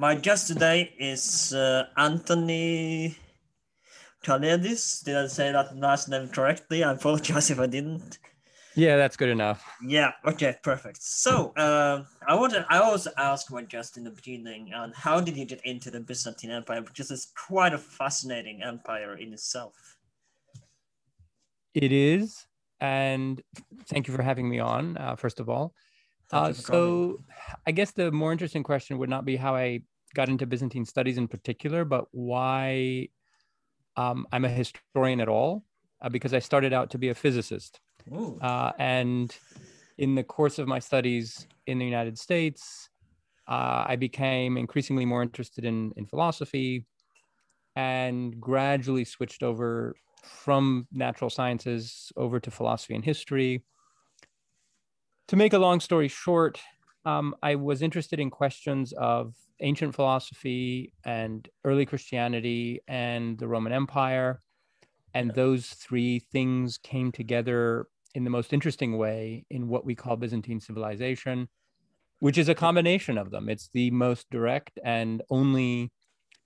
My guest today is uh, Anthony Kaledis. Did I say that last name correctly? I apologize if I didn't. Yeah, that's good enough. Yeah. Okay. Perfect. So, uh, I want to. I always ask my guest in the beginning, and how did you get into the Byzantine Empire? Because it's quite a fascinating empire in itself. It is, and thank you for having me on. Uh, first of all, uh, so I guess the more interesting question would not be how I got into Byzantine studies in particular, but why um, I'm a historian at all, uh, because I started out to be a physicist. Uh, and in the course of my studies in the United States, uh, I became increasingly more interested in, in philosophy and gradually switched over from natural sciences over to philosophy and history. To make a long story short, um, I was interested in questions of ancient philosophy and early Christianity and the Roman Empire. And those three things came together in the most interesting way in what we call Byzantine civilization, which is a combination of them. It's the most direct and only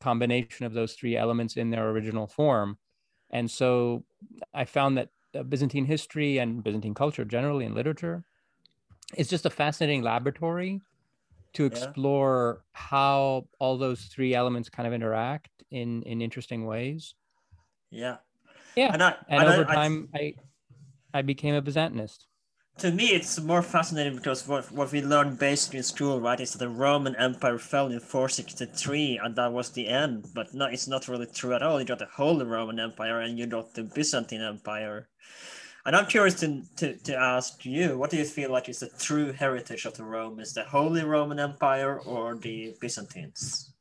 combination of those three elements in their original form. And so I found that uh, Byzantine history and Byzantine culture generally and literature is just a fascinating laboratory to explore how all those three elements kind of interact in in interesting ways. Yeah. Yeah. And I- and and over I- time I I became a Byzantinist. To me, it's more fascinating because what, what we learned basically in school, right, is that the Roman Empire fell in 463 and that was the end. But no, it's not really true at all. You got the Holy Roman Empire and you got the Byzantine Empire. And I'm curious to, to, to ask you, what do you feel like is the true heritage of the Romans, the Holy Roman Empire or the Byzantines?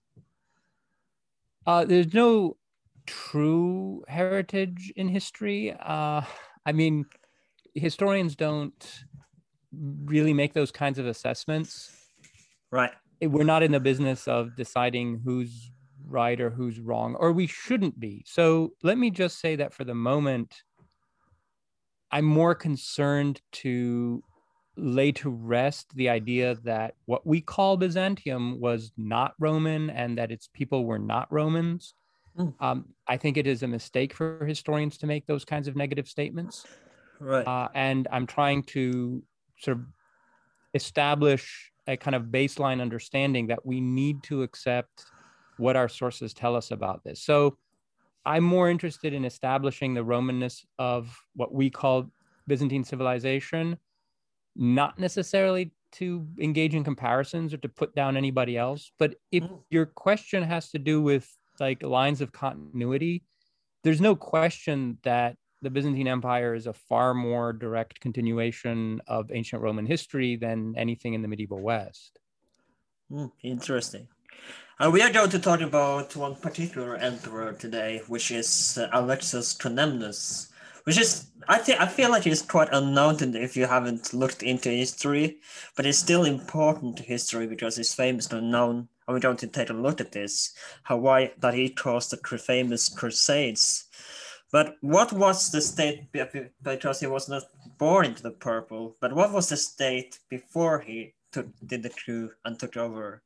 Uh, there's no true heritage in history. Uh, I mean, historians don't really make those kinds of assessments. Right. We're not in the business of deciding who's right or who's wrong, or we shouldn't be. So let me just say that for the moment, I'm more concerned to lay to rest the idea that what we call Byzantium was not Roman and that its people were not Romans. Mm. Um, I think it is a mistake for historians to make those kinds of negative statements. Right. Uh, and I'm trying to sort of establish a kind of baseline understanding that we need to accept what our sources tell us about this. So I'm more interested in establishing the Romanness of what we call Byzantine civilization, not necessarily to engage in comparisons or to put down anybody else. But if Mm. your question has to do with like lines of continuity, there's no question that the Byzantine Empire is a far more direct continuation of ancient Roman history than anything in the medieval West. Hmm, interesting. And we are going to talk about one particular emperor today, which is uh, Alexis Comnenus, which is I think I feel like it's quite unknown if you haven't looked into history, but it's still important to history because it's famously known. And we're going to take a look at this, how why that he caused the famous Crusades. But what was the state be- be- because he was not born into the purple? But what was the state before he took did the coup and took over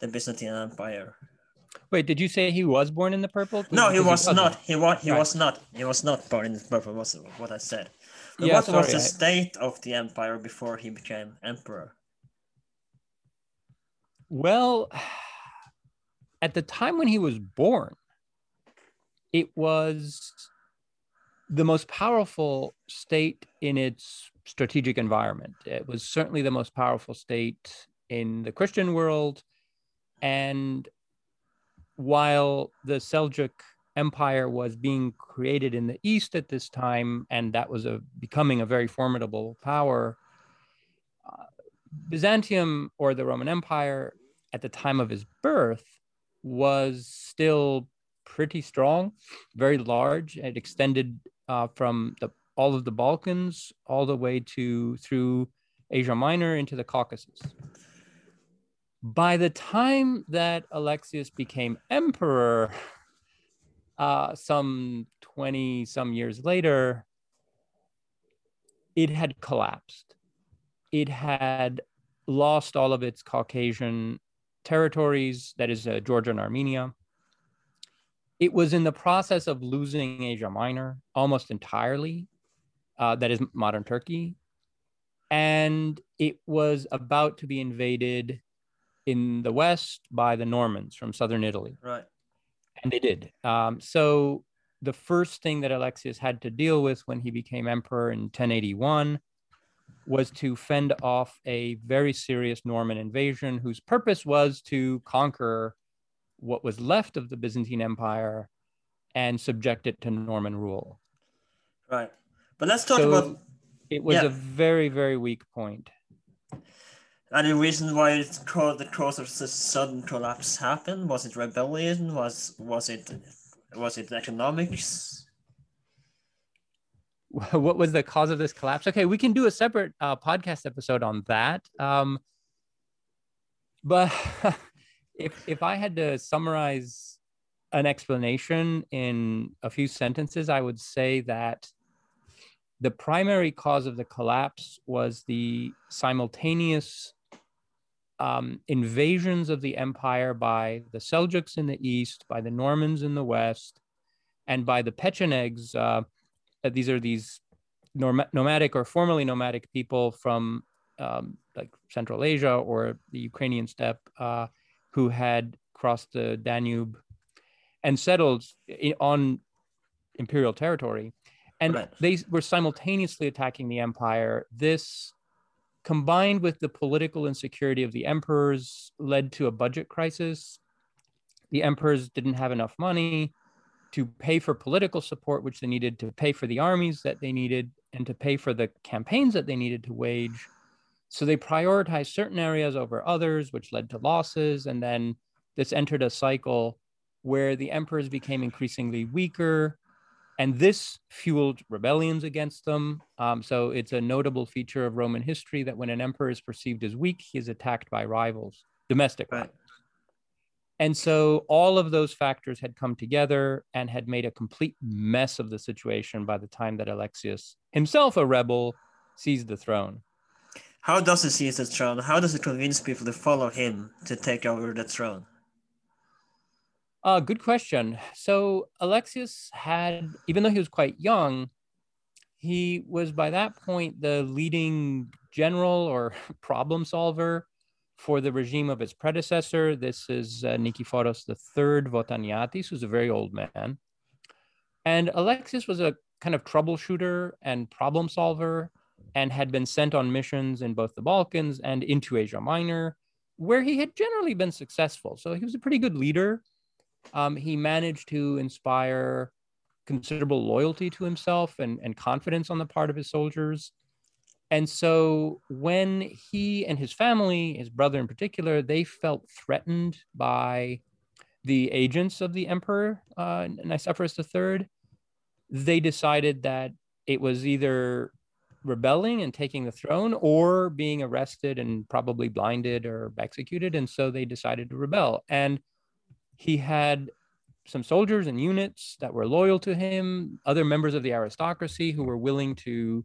the Byzantine Empire? Wait, did you say he was born in the purple? No, he was wasn't. He was. He Right. was not. He was not born in the purple. Was what I said. But Yeah, what was the I- state of the empire before he became emperor? Well, at the time when he was born, it was the most powerful state in its strategic environment. It was certainly the most powerful state in the Christian world. And while the Seljuk Empire was being created in the East at this time, and that was a, becoming a very formidable power, uh, Byzantium or the Roman Empire at the time of his birth was still pretty strong, very large. It extended uh, from the, all of the Balkans all the way to through Asia Minor into the Caucasus. By the time that Alexius became emperor, uh, some 20 some years later, it had collapsed. It had lost all of its Caucasian territories, that is, uh, Georgia and Armenia. It was in the process of losing Asia Minor almost entirely, uh, that is, modern Turkey. And it was about to be invaded in the west by the Normans from southern Italy. Right. And they did. Um, so the first thing that Alexius had to deal with when he became emperor in 1081 was to fend off a very serious Norman invasion whose purpose was to conquer what was left of the Byzantine Empire and subject it to Norman rule. Right. But let's talk So about It was Yeah. a very, very weak point. The reason why it's called the cause of this sudden collapse happened. Was it rebellion? Was was it was it economics? what was the cause of this collapse okay we can do a separate uh, podcast episode on that um, but if if i had to summarize an explanation in a few sentences i would say that the primary cause of the collapse was the simultaneous um, invasions of the empire by the seljuks in the east by the normans in the west and by the Pechenegs. Uh, these are these norm- nomadic or formerly nomadic people from um, like Central Asia or the Ukrainian steppe uh, who had crossed the Danube and settled in, on imperial territory. And Right. they were simultaneously attacking the empire. This, combined with the political insecurity of the emperors, led to a budget crisis. The emperors didn't have enough money to pay for political support, which they needed to pay for the armies that they needed and to pay for the campaigns that they needed to wage. So they prioritized certain areas over others, which led to losses. And then this entered a cycle where the emperors became increasingly weaker. And this fueled rebellions against them. Um, so it's a notable feature of Roman history that when an emperor is perceived as weak, he is attacked by rivals, domestic Right. rivals. And so all of those factors had come together and had made a complete mess of the situation by the time that Alexius, himself a rebel, seized the throne. How does he seize the throne? How does he convince people to follow him to take over the throne? Uh, good question. So Alexius had, even though he was quite young, he was by that point the leading general or problem solver for the regime of his predecessor. This is uh, Nikephoros III Votaniatis, who's a very old man. And Alexius was a kind of troubleshooter and problem solver and had been sent on missions in both the Balkans and into Asia Minor, where he had generally been successful. So he was a pretty good leader. Um, he managed to inspire considerable loyalty to himself and, and confidence on the part of his soldiers. And so when he and his family, his brother in particular, they felt threatened by the agents of the emperor, uh, Nicephorus III, they decided that it was either rebelling and taking the throne or being arrested and probably blinded or executed. And so they decided to rebel. And he had some soldiers and units that were loyal to him, other members of the aristocracy who were willing to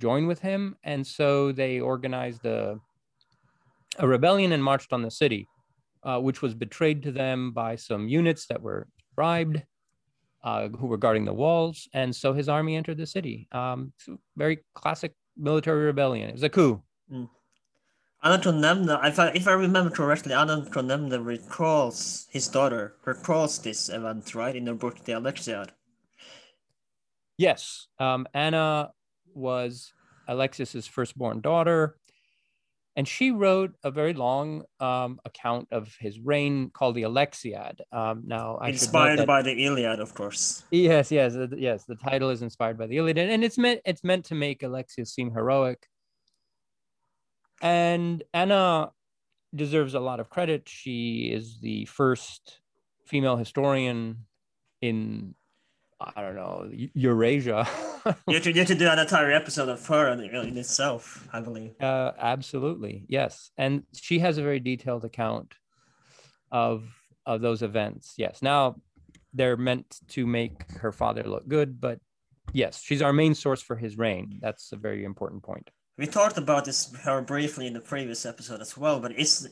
join with him. And so they organized a, a rebellion and marched on the city, uh, which was betrayed to them by some units that were bribed, uh, who were guarding the walls. And so his army entered the city. Um, very classic military rebellion. It was a coup. Anatol Nemna, if I, if I remember correctly, Anatol Nemna recalls his daughter, recalls this event, right, in her book, The Alexiad. Yes, um, Anna was Alexis's firstborn daughter. And she wrote a very long um, account of his reign called the Alexiad. Um, now, I inspired that, by the Iliad, of course. Yes, yes, yes. The title is inspired by the Iliad, and it's meant it's meant to make Alexius seem heroic. And Anna deserves a lot of credit. She is the first female historian in I don't know Eurasia. you, have to, you have to do an entire episode of her in, in itself, I believe. Uh, absolutely, yes, and she has a very detailed account of of those events. Yes, now they're meant to make her father look good, but yes, she's our main source for his reign. That's a very important point we talked about this briefly in the previous episode as well, but is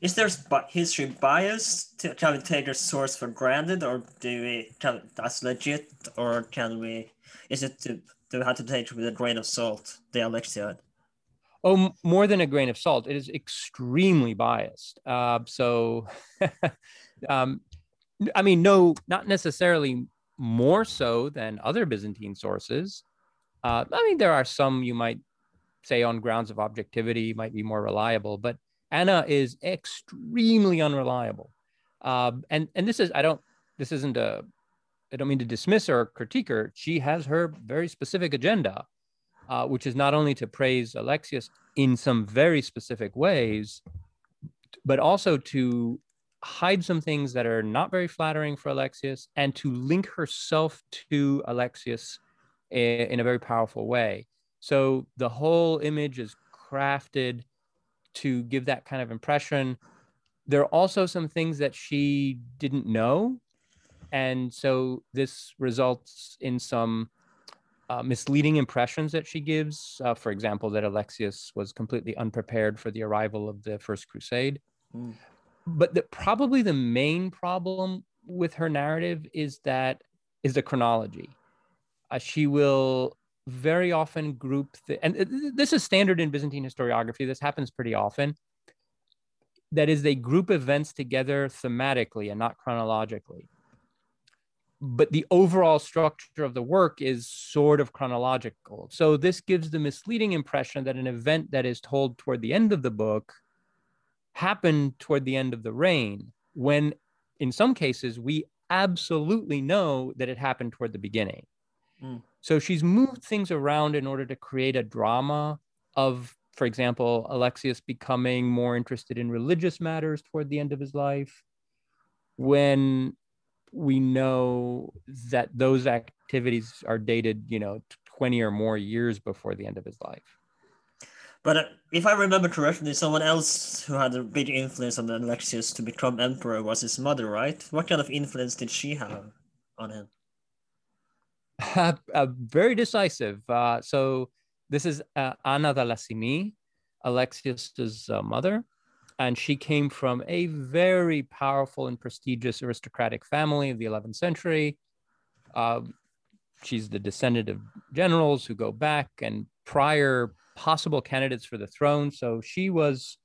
is there history bias to can we take our source for granted, or do we can that's legit, or can we is it to do we have to take with a grain of salt the Alexiad? Oh, more than a grain of salt, it is extremely biased. Uh, so, um, I mean, no, not necessarily more so than other Byzantine sources. Uh, I mean, there are some you might say on grounds of objectivity might be more reliable but anna is extremely unreliable. Um, and and this is i don't this isn't a i don't mean to dismiss or critique her. She has her very specific agenda uh, which is not only to praise alexius in some very specific ways but also to hide some things that are not very flattering for alexius and to link herself to alexius in, in a very powerful way so the whole image is crafted to give that kind of impression. There are also some things that she didn't know. And so this results in some uh, misleading impressions that she gives. Uh, for example, that Alexius was completely unprepared for the arrival of the First Crusade. Mm. But the, probably the main problem with her narrative is that is the chronology. Uh, she will very often group, the, and this is standard in Byzantine historiography. This happens pretty often. That is, they group events together thematically and not chronologically. But the overall structure of the work is sort of chronological. So this gives the misleading impression that an event that is told toward the end of the book happened toward the end of the reign, when in some cases we absolutely know that it happened toward the beginning. Mm. So she's moved things around in order to create a drama of, for example, Alexius becoming more interested in religious matters toward the end of his life, when we know that those activities are dated, you know, 20 or more years before the end of his life. But uh, if I remember correctly, someone else who had a big influence on Alexius to become emperor was his mother, right? What kind of influence did she have on him? Uh, very decisive. Uh, so this is uh, Anna Dalassene, Alexius's uh, mother, and she came from a very powerful and prestigious aristocratic family of the 11th century. Uh, she's the descendant of generals who go back and prior possible candidates for the throne. So she was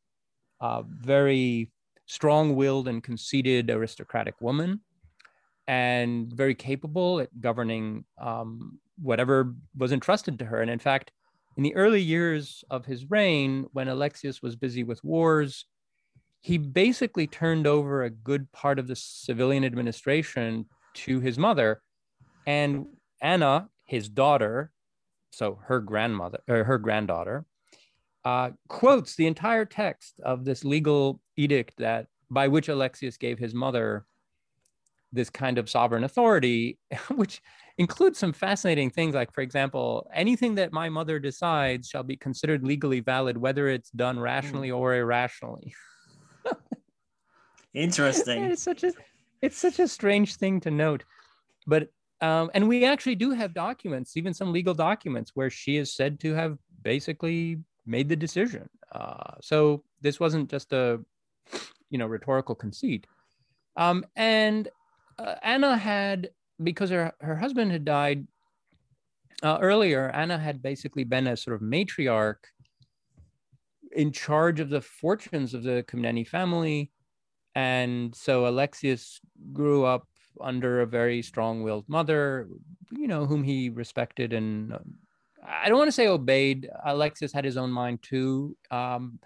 a very strong-willed and conceited aristocratic woman and very capable at governing um, whatever was entrusted to her. And in fact, in the early years of his reign, when Alexius was busy with wars, he basically turned over a good part of the civilian administration to his mother. And Anna, his daughter, so her grandmother or her granddaughter, uh, quotes the entire text of this legal edict that by which Alexius gave his mother this kind of sovereign authority, which includes some fascinating things. Like, for example, anything that my mother decides shall be considered legally valid, whether it's done rationally mm. or irrationally. Interesting. it's such a it's such a strange thing to note, but um, and we actually do have documents, even some legal documents, where she is said to have basically made the decision. Uh, so this wasn't just a you know rhetorical conceit. Um, and uh, Anna had, because her, her husband had died uh, earlier, Anna had basically been a sort of matriarch in charge of the fortunes of the Komneni family. And so Alexius grew up under a very strong willed mother, you know, whom he respected and uh, I don't want to say obeyed. Alexius had his own mind too. Um,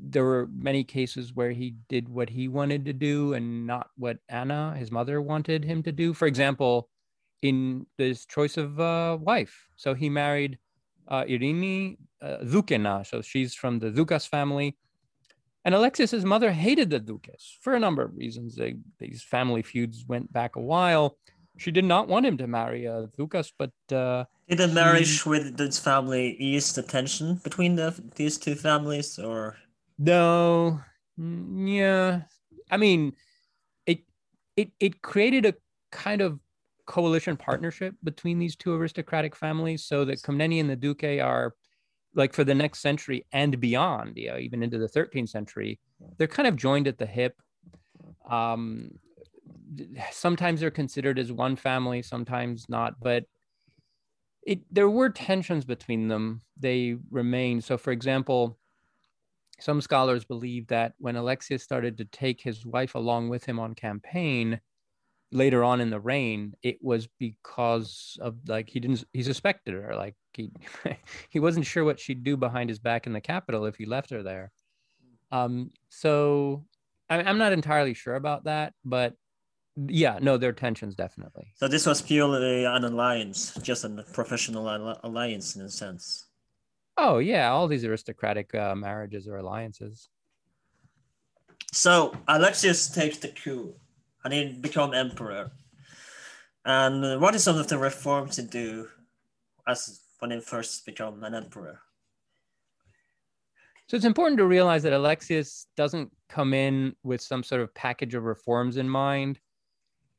there were many cases where he did what he wanted to do and not what Anna, his mother, wanted him to do. For example, in this choice of uh, wife, so he married uh, Irini uh, Doukaina. So she's from the Doukas family. And Alexis's mother hated the Duques for a number of reasons. They, these family feuds went back a while. She did not want him to marry a Dukas, but uh, did the marriage he, with this family ease the tension between the these two families, or no? Yeah, I mean, it it it created a kind of coalition partnership between these two aristocratic families, so that Komneni and the Duque are like for the next century and beyond, you know, even into the 13th century, they're kind of joined at the hip. Um, sometimes they're considered as one family, sometimes not, but it there were tensions between them. They remain. So, for example, some scholars believe that when Alexius started to take his wife along with him on campaign, later on in the reign, it was because of like he didn't he suspected her, like he he wasn't sure what she'd do behind his back in the capital if he left her there. Um, so I, I'm not entirely sure about that, but yeah, no, there are tensions definitely. So this was purely an alliance, just a professional alliance in a sense. Oh yeah, all these aristocratic uh, marriages or alliances. So Alexius takes the coup and he become emperor. And what is some of the reforms he do as when he first become an emperor? So it's important to realize that Alexius doesn't come in with some sort of package of reforms in mind.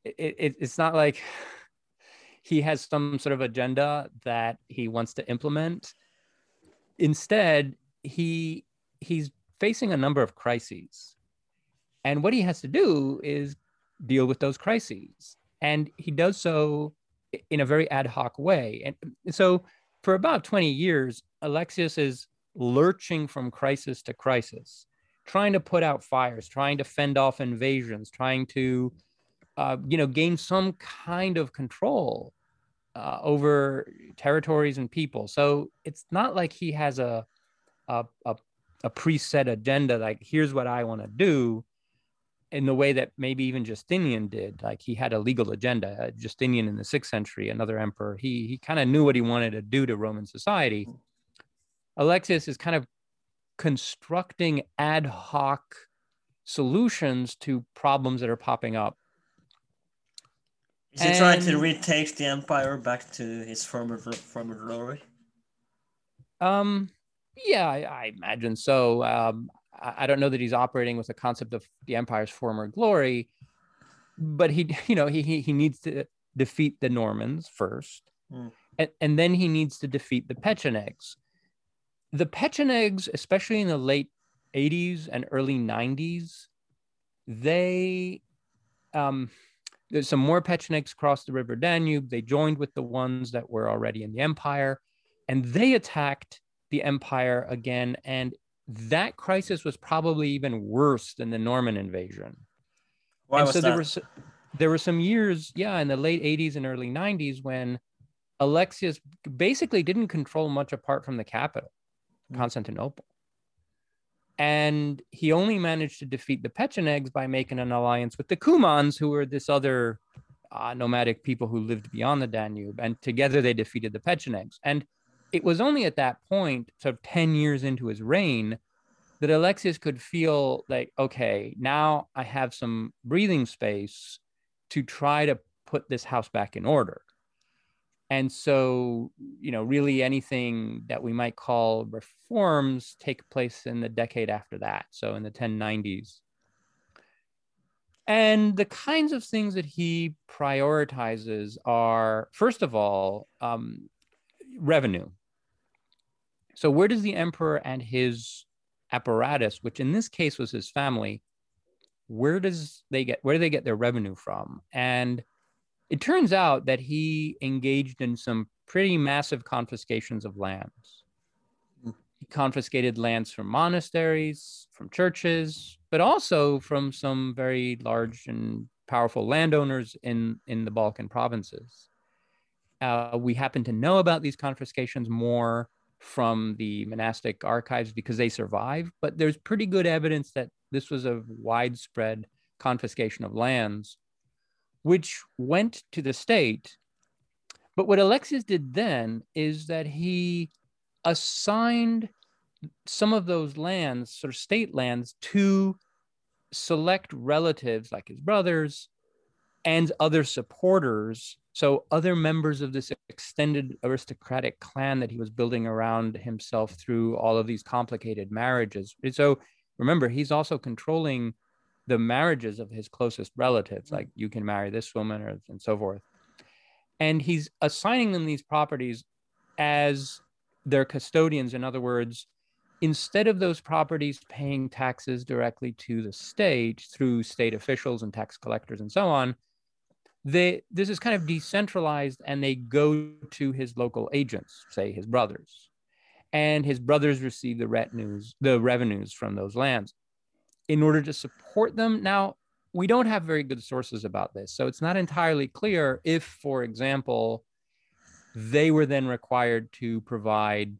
It, it, it's not like he has some sort of agenda that he wants to implement. Instead, he he's facing a number of crises. And what he has to do is deal with those crises. And he does so in a very ad hoc way. And so for about 20 years, Alexius is lurching from crisis to crisis, trying to put out fires, trying to fend off invasions, trying to, uh, you know, gain some kind of control uh, over territories and people. So it's not like he has a, a, a, a preset agenda, like, here's what I want to do in the way that maybe even Justinian did. Like he had a legal agenda. Uh, Justinian in the sixth century, another emperor, he he kind of knew what he wanted to do to Roman society. Alexius is kind of constructing ad hoc solutions to problems that are popping up. Is he and, trying to retake the empire back to his former former glory? Um, yeah, I, I imagine so. Um, I don't know that he's operating with the concept of the empire's former glory, but he, you know, he he, he needs to defeat the Normans first, mm. and, and then he needs to defeat the Pechenegs. The Pechenegs, especially in the late 80s and early 90s, they um, there's some more Pechenegs crossed the river Danube. They joined with the ones that were already in the empire, and they attacked the empire again. And that crisis was probably even worse than the Norman invasion. Why and was so that? there were there were some years, yeah, in the late 80s and early 90s when Alexius basically didn't control much apart from the capital, mm. Constantinople. And he only managed to defeat the Pechenegs by making an alliance with the Cumans, who were this other uh, nomadic people who lived beyond the Danube. And together they defeated the Pechenegs. And it was only at that point, sort of 10 years into his reign, that Alexius could feel like, okay, now I have some breathing space to try to put this house back in order. And so, you know, really anything that we might call reforms take place in the decade after that. So in the 1090s. And the kinds of things that he prioritizes are, first of all, um, revenue. So, where does the emperor and his apparatus, which in this case was his family, where does they get where do they get their revenue from? And it turns out that he engaged in some pretty massive confiscations of lands. He confiscated lands from monasteries, from churches, but also from some very large and powerful landowners in, in the Balkan provinces. Uh, we happen to know about these confiscations more from the monastic archives because they survive, but there's pretty good evidence that this was a widespread confiscation of lands, which went to the state. But what Alexis did then is that he assigned some of those lands, sort of state lands, to select relatives like his brothers and other supporters. So, other members of this extended aristocratic clan that he was building around himself through all of these complicated marriages. So, remember, he's also controlling the marriages of his closest relatives, like mm. you can marry this woman or, and so forth. And he's assigning them these properties as their custodians. In other words, instead of those properties paying taxes directly to the state through state officials and tax collectors and so on, they this is kind of decentralized and they go to his local agents, say his brothers. And his brothers receive the revenues, the revenues from those lands in order to support them. Now, we don't have very good sources about this. So it's not entirely clear if, for example, they were then required to provide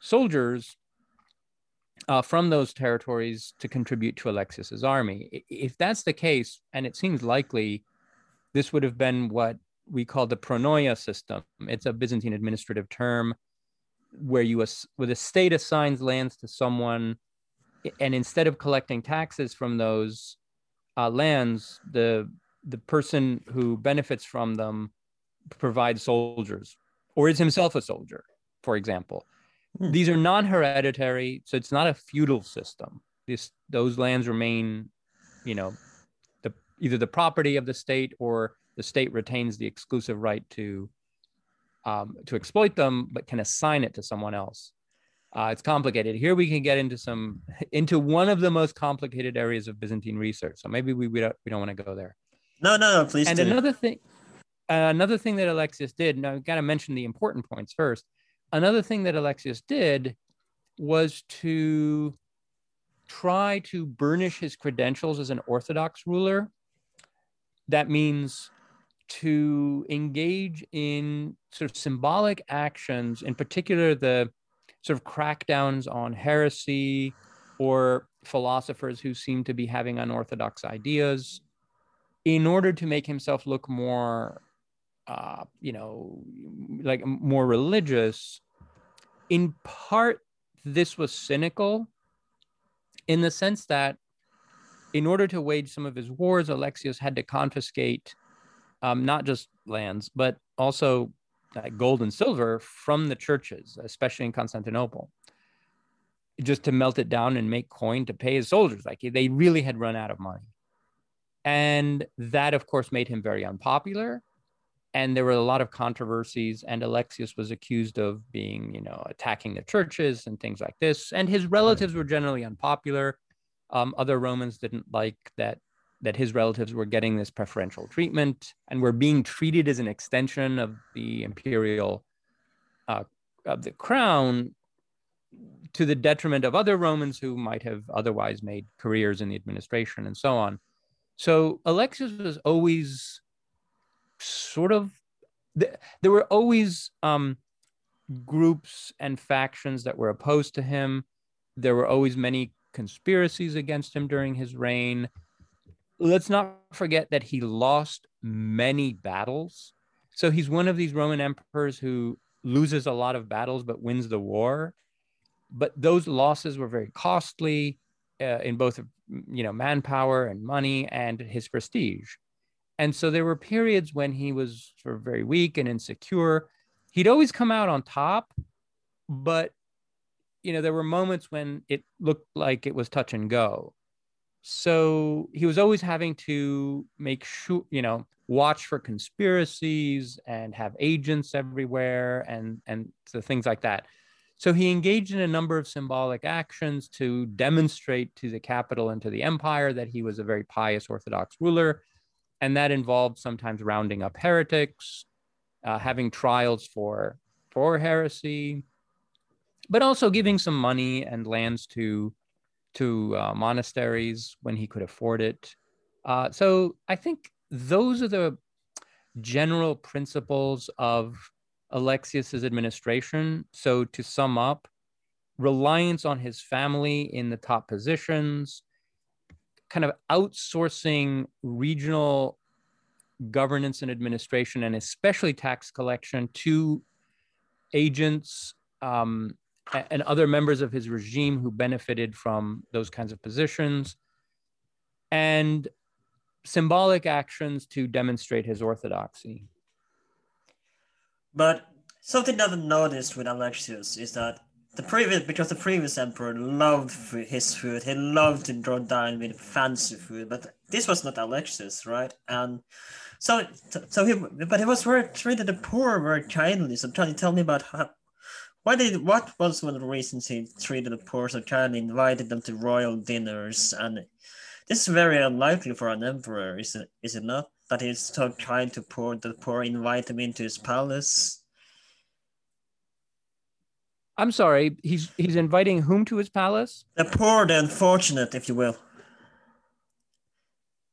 soldiers uh, from those territories to contribute to Alexius's army. If that's the case, and it seems likely, this would have been what we call the pronoia system. It's a Byzantine administrative term where you where the state assigns lands to someone, and instead of collecting taxes from those uh, lands, the the person who benefits from them provides soldiers or is himself a soldier, for example. Hmm. These are non-hereditary, so it's not a feudal system. This those lands remain, you know, the either the property of the state or the state retains the exclusive right to um, to exploit them, but can assign it to someone else. Uh, it's complicated. Here we can get into some into one of the most complicated areas of Byzantine research. So maybe we we don't, we don't want to go there. No, no, no please. And do. another thing, uh, another thing that Alexius did. Now, I've got to mention the important points first. Another thing that Alexius did was to try to burnish his credentials as an Orthodox ruler. That means to engage in sort of symbolic actions, in particular the sort of crackdowns on heresy or philosophers who seem to be having unorthodox ideas in order to make himself look more uh, you know like more religious. In part this was cynical in the sense that in order to wage some of his wars alexius had to confiscate um, not just lands but also uh, gold and silver from the churches, especially in Constantinople, just to melt it down and make coin to pay his soldiers. Like they really had run out of money. And that, of course, made him very unpopular. And there were a lot of controversies, and Alexius was accused of being, you know, attacking the churches and things like this. And his relatives were generally unpopular. Um, other Romans didn't like that that his relatives were getting this preferential treatment and were being treated as an extension of the imperial uh, of the crown to the detriment of other Romans who might have otherwise made careers in the administration and so on. So Alexius was always sort of there were always um, groups and factions that were opposed to him. There were always many conspiracies against him during his reign let's not forget that he lost many battles. So he's one of these Roman emperors who loses a lot of battles but wins the war. But those losses were very costly uh, in both you know manpower and money and his prestige. And so there were periods when he was sort of very weak and insecure. He'd always come out on top, but you know there were moments when it looked like it was touch and go so he was always having to make sure you know watch for conspiracies and have agents everywhere and and so things like that. So he engaged in a number of symbolic actions to demonstrate to the capital and to the empire that he was a very pious orthodox ruler and that involved sometimes rounding up heretics uh, having trials for for heresy but also giving some money and lands to to uh, monasteries when he could afford it. Uh, so I think those are the general principles of Alexius's administration. So to sum up, reliance on his family in the top positions, kind of outsourcing regional governance and administration, and especially tax collection to agents um, and other members of his regime who benefited from those kinds of positions, and symbolic actions to demonstrate his orthodoxy. But something that I noticed with Alexius is that the previous because the previous emperor loved his food he loved to draw down with fancy food but this was not alexius right? And so so he but he was very treated the poor very kindly. So tell, tell me about how why did what was one of the reasons he treated the poor so kindly and invited them to royal dinners and this is very unlikely for an emperor is it is it not that he's so kind to poor the poor invite them into his palace I'm sorry. He's he's inviting whom to his palace? The poor, the unfortunate, if you will.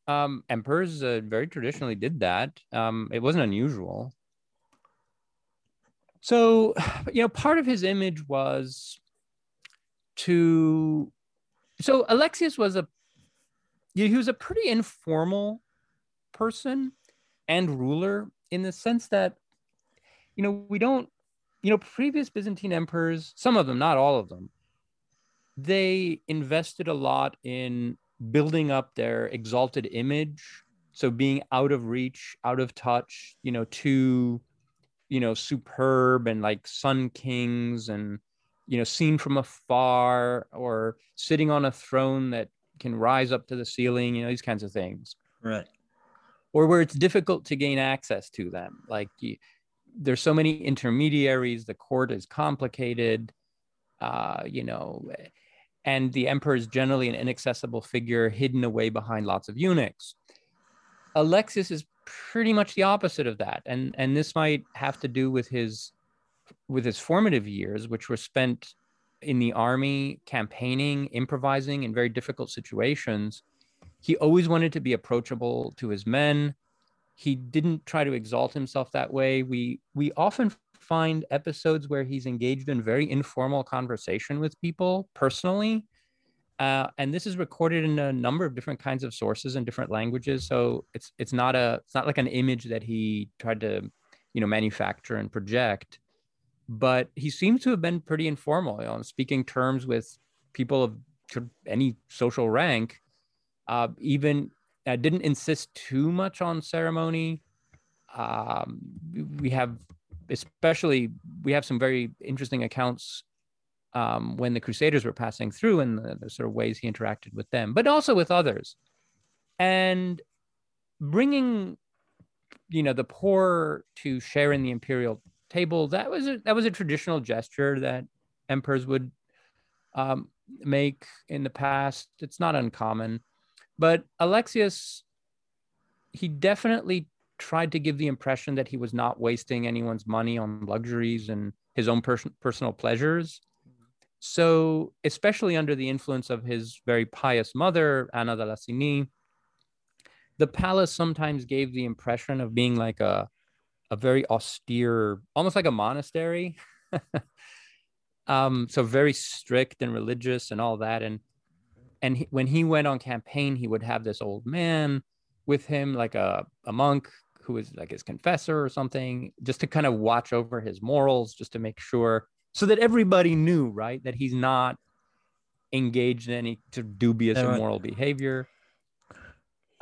Um, emperors uh, very traditionally did that. Um, it wasn't unusual. So, you know, part of his image was to. So Alexius was a. He was a pretty informal person and ruler in the sense that, you know, we don't you know, previous Byzantine emperors, some of them, not all of them, they invested a lot in building up their exalted image. So being out of reach, out of touch, you know, too, you know, superb and like sun kings and, you know, seen from afar or sitting on a throne that can rise up to the ceiling, you know, these kinds of things. Right. Or where it's difficult to gain access to them. Like, you, there's so many intermediaries the court is complicated uh, you know and the emperor is generally an inaccessible figure hidden away behind lots of eunuchs alexis is pretty much the opposite of that and and this might have to do with his with his formative years which were spent in the army campaigning improvising in very difficult situations he always wanted to be approachable to his men he didn't try to exalt himself that way. We we often find episodes where he's engaged in very informal conversation with people personally. Uh, and this is recorded in a number of different kinds of sources in different languages. So it's it's not a it's not like an image that he tried to, you know, manufacture and project. But he seems to have been pretty informal, you know, speaking terms with people of any social rank. Uh, even I didn't insist too much on ceremony. Um, we have, especially, we have some very interesting accounts um, when the Crusaders were passing through and the, the sort of ways he interacted with them, but also with others. And bringing, you know, the poor to share in the imperial table, that was a, that was a traditional gesture that emperors would um, make in the past. It's not uncommon. But Alexius, he definitely tried to give the impression that he was not wasting anyone's money on luxuries and his own pers- personal pleasures. So, especially under the influence of his very pious mother, Anna Dalassene, the palace sometimes gave the impression of being like a, a very austere, almost like a monastery. um, so very strict and religious and all that. And and he, when he went on campaign, he would have this old man with him, like a, a monk who was like his confessor or something, just to kind of watch over his morals, just to make sure, so that everybody knew, right, that he's not engaged in any dubious yeah, immoral behavior.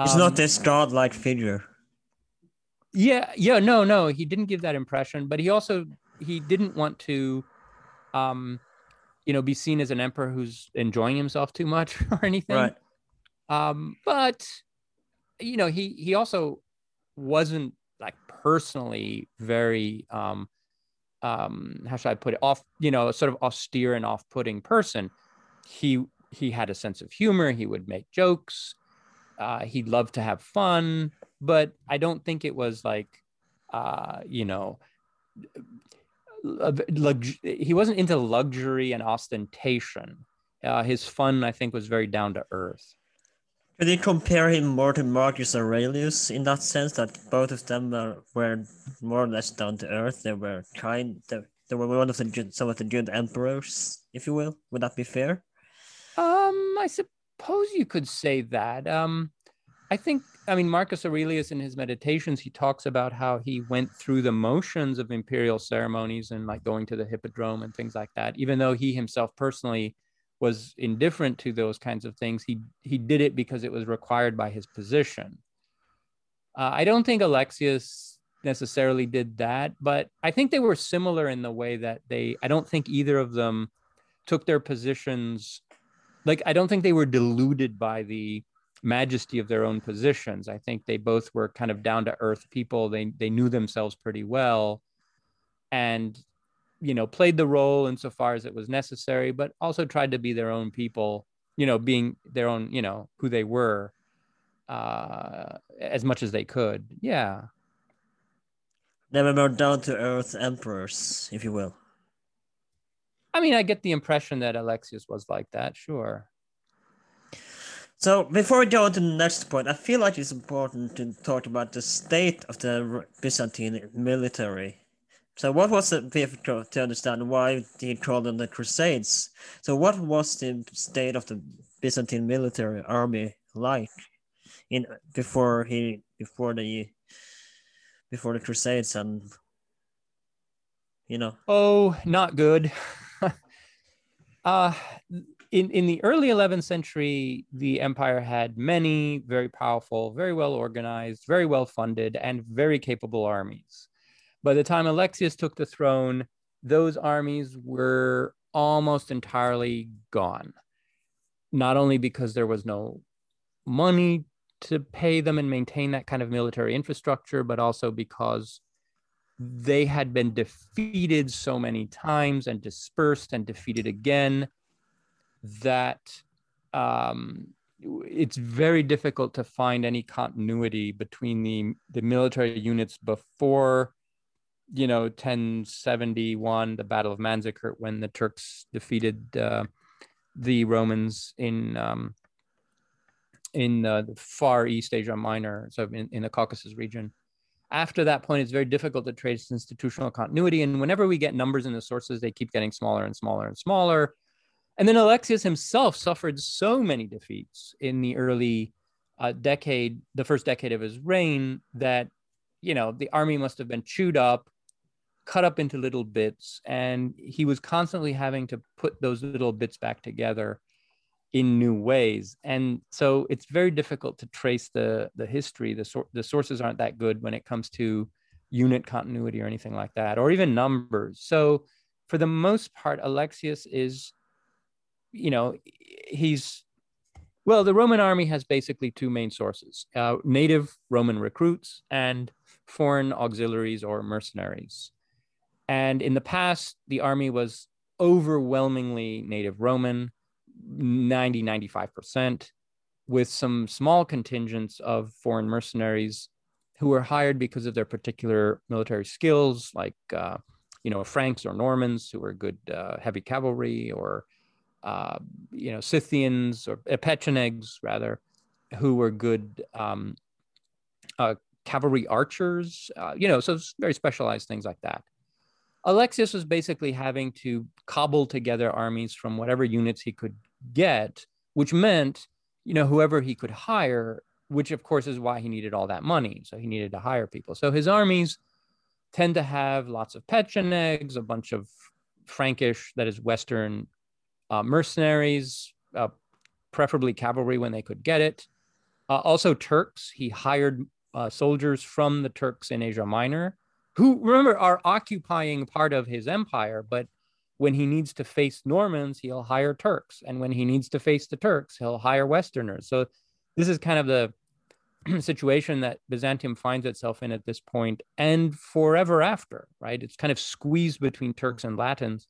He's um, not this godlike figure. Yeah, yeah, no, no, he didn't give that impression, but he also he didn't want to um you know, be seen as an emperor who's enjoying himself too much or anything. Right. Um, but you know, he he also wasn't like personally very um um how should I put it off, you know, sort of austere and off-putting person. He he had a sense of humor, he would make jokes, uh, he loved to have fun, but I don't think it was like uh, you know, he wasn't into luxury and ostentation. Uh, his fun, I think, was very down to earth. Could you compare him more to Marcus Aurelius in that sense that both of them were, were more or less down to earth? They were kind. They, they were one of the some of the good emperors, if you will. Would that be fair? Um, I suppose you could say that. Um, I think, I mean, Marcus Aurelius in his meditations, he talks about how he went through the motions of imperial ceremonies and like going to the hippodrome and things like that, even though he himself personally was indifferent to those kinds of things. He he did it because it was required by his position. Uh, I don't think Alexius necessarily did that, but I think they were similar in the way that they. I don't think either of them took their positions. Like I don't think they were deluded by the majesty of their own positions. I think they both were kind of down to earth people. They they knew themselves pretty well, and you know played the role insofar as it was necessary but also tried to be their own people you know being their own you know who they were uh as much as they could. Yeah. They were more down to earth emperors if you will. I mean i get the impression that alexius was like that sure. So before we go on to the next point i feel like it's important to talk about the state of the byzantine military so what was the difficult to understand why he called them the Crusades? So what was the state of the Byzantine military army like in before he before the before the Crusades and you know? Oh, not good. uh in, in the early 11th century, the empire had many very powerful, very well organized, very well funded, and very capable armies by the time Alexius took the throne, those armies were almost entirely gone. Not only because there was no money to pay them and maintain that kind of military infrastructure, but also because they had been defeated so many times and dispersed and defeated again that um, it's very difficult to find any continuity between the, the military units before you know 1071 the battle of manzikert when the turks defeated uh, the romans in um, in uh, the far east asia minor so in, in the caucasus region. After that point it's very difficult to trace institutional continuity and whenever we get numbers in the sources they keep getting smaller and smaller and smaller. And then alexius himself suffered so many defeats in the early uh, decade the first decade of his reign that you know the army must have been chewed up cut up into little bits and he was constantly having to put those little bits back together in new ways. And so it's very difficult to trace the the history. The sor- the sources aren't that good when it comes to unit continuity or anything like that or even numbers. So for the most part alexius is you know he's well the roman army has basically two main sources uh, native roman recruits and foreign auxiliaries or mercenaries and in the past, the army was overwhelmingly native Roman, 90, 95%, with some small contingents of foreign mercenaries who were hired because of their particular military skills, like, uh, you know, Franks or Normans who were good uh, heavy cavalry, or, uh, you know, Scythians or Pechenegs, rather, who were good um, uh, cavalry archers, uh, you know, so very specialized things like that. Alexius was basically having to cobble together armies from whatever units he could get, which meant, you know, whoever he could hire, which of course is why he needed all that money. So he needed to hire people. So his armies tend to have lots of pechenegs, a bunch of Frankish, that is Western uh, mercenaries, uh, preferably cavalry when they could get it. Uh, also, Turks. He hired uh, soldiers from the Turks in Asia Minor who remember are occupying part of his empire, but when he needs to face Normans, he'll hire Turks. And when he needs to face the Turks, he'll hire Westerners. So this is kind of the situation that Byzantium finds itself in at this point and forever after, right? It's kind of squeezed between Turks and Latins.